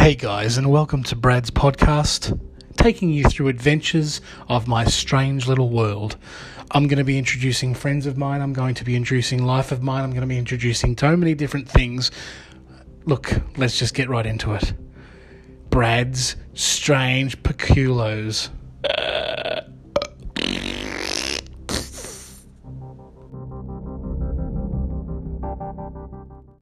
Hey guys, and welcome to Brad's podcast, taking you through adventures of my strange little world. I'm going to be introducing friends of mine, I'm going to be introducing life of mine, I'm going to be introducing so many different things. Look, let's just get right into it. Brad's strange peculos. Uh,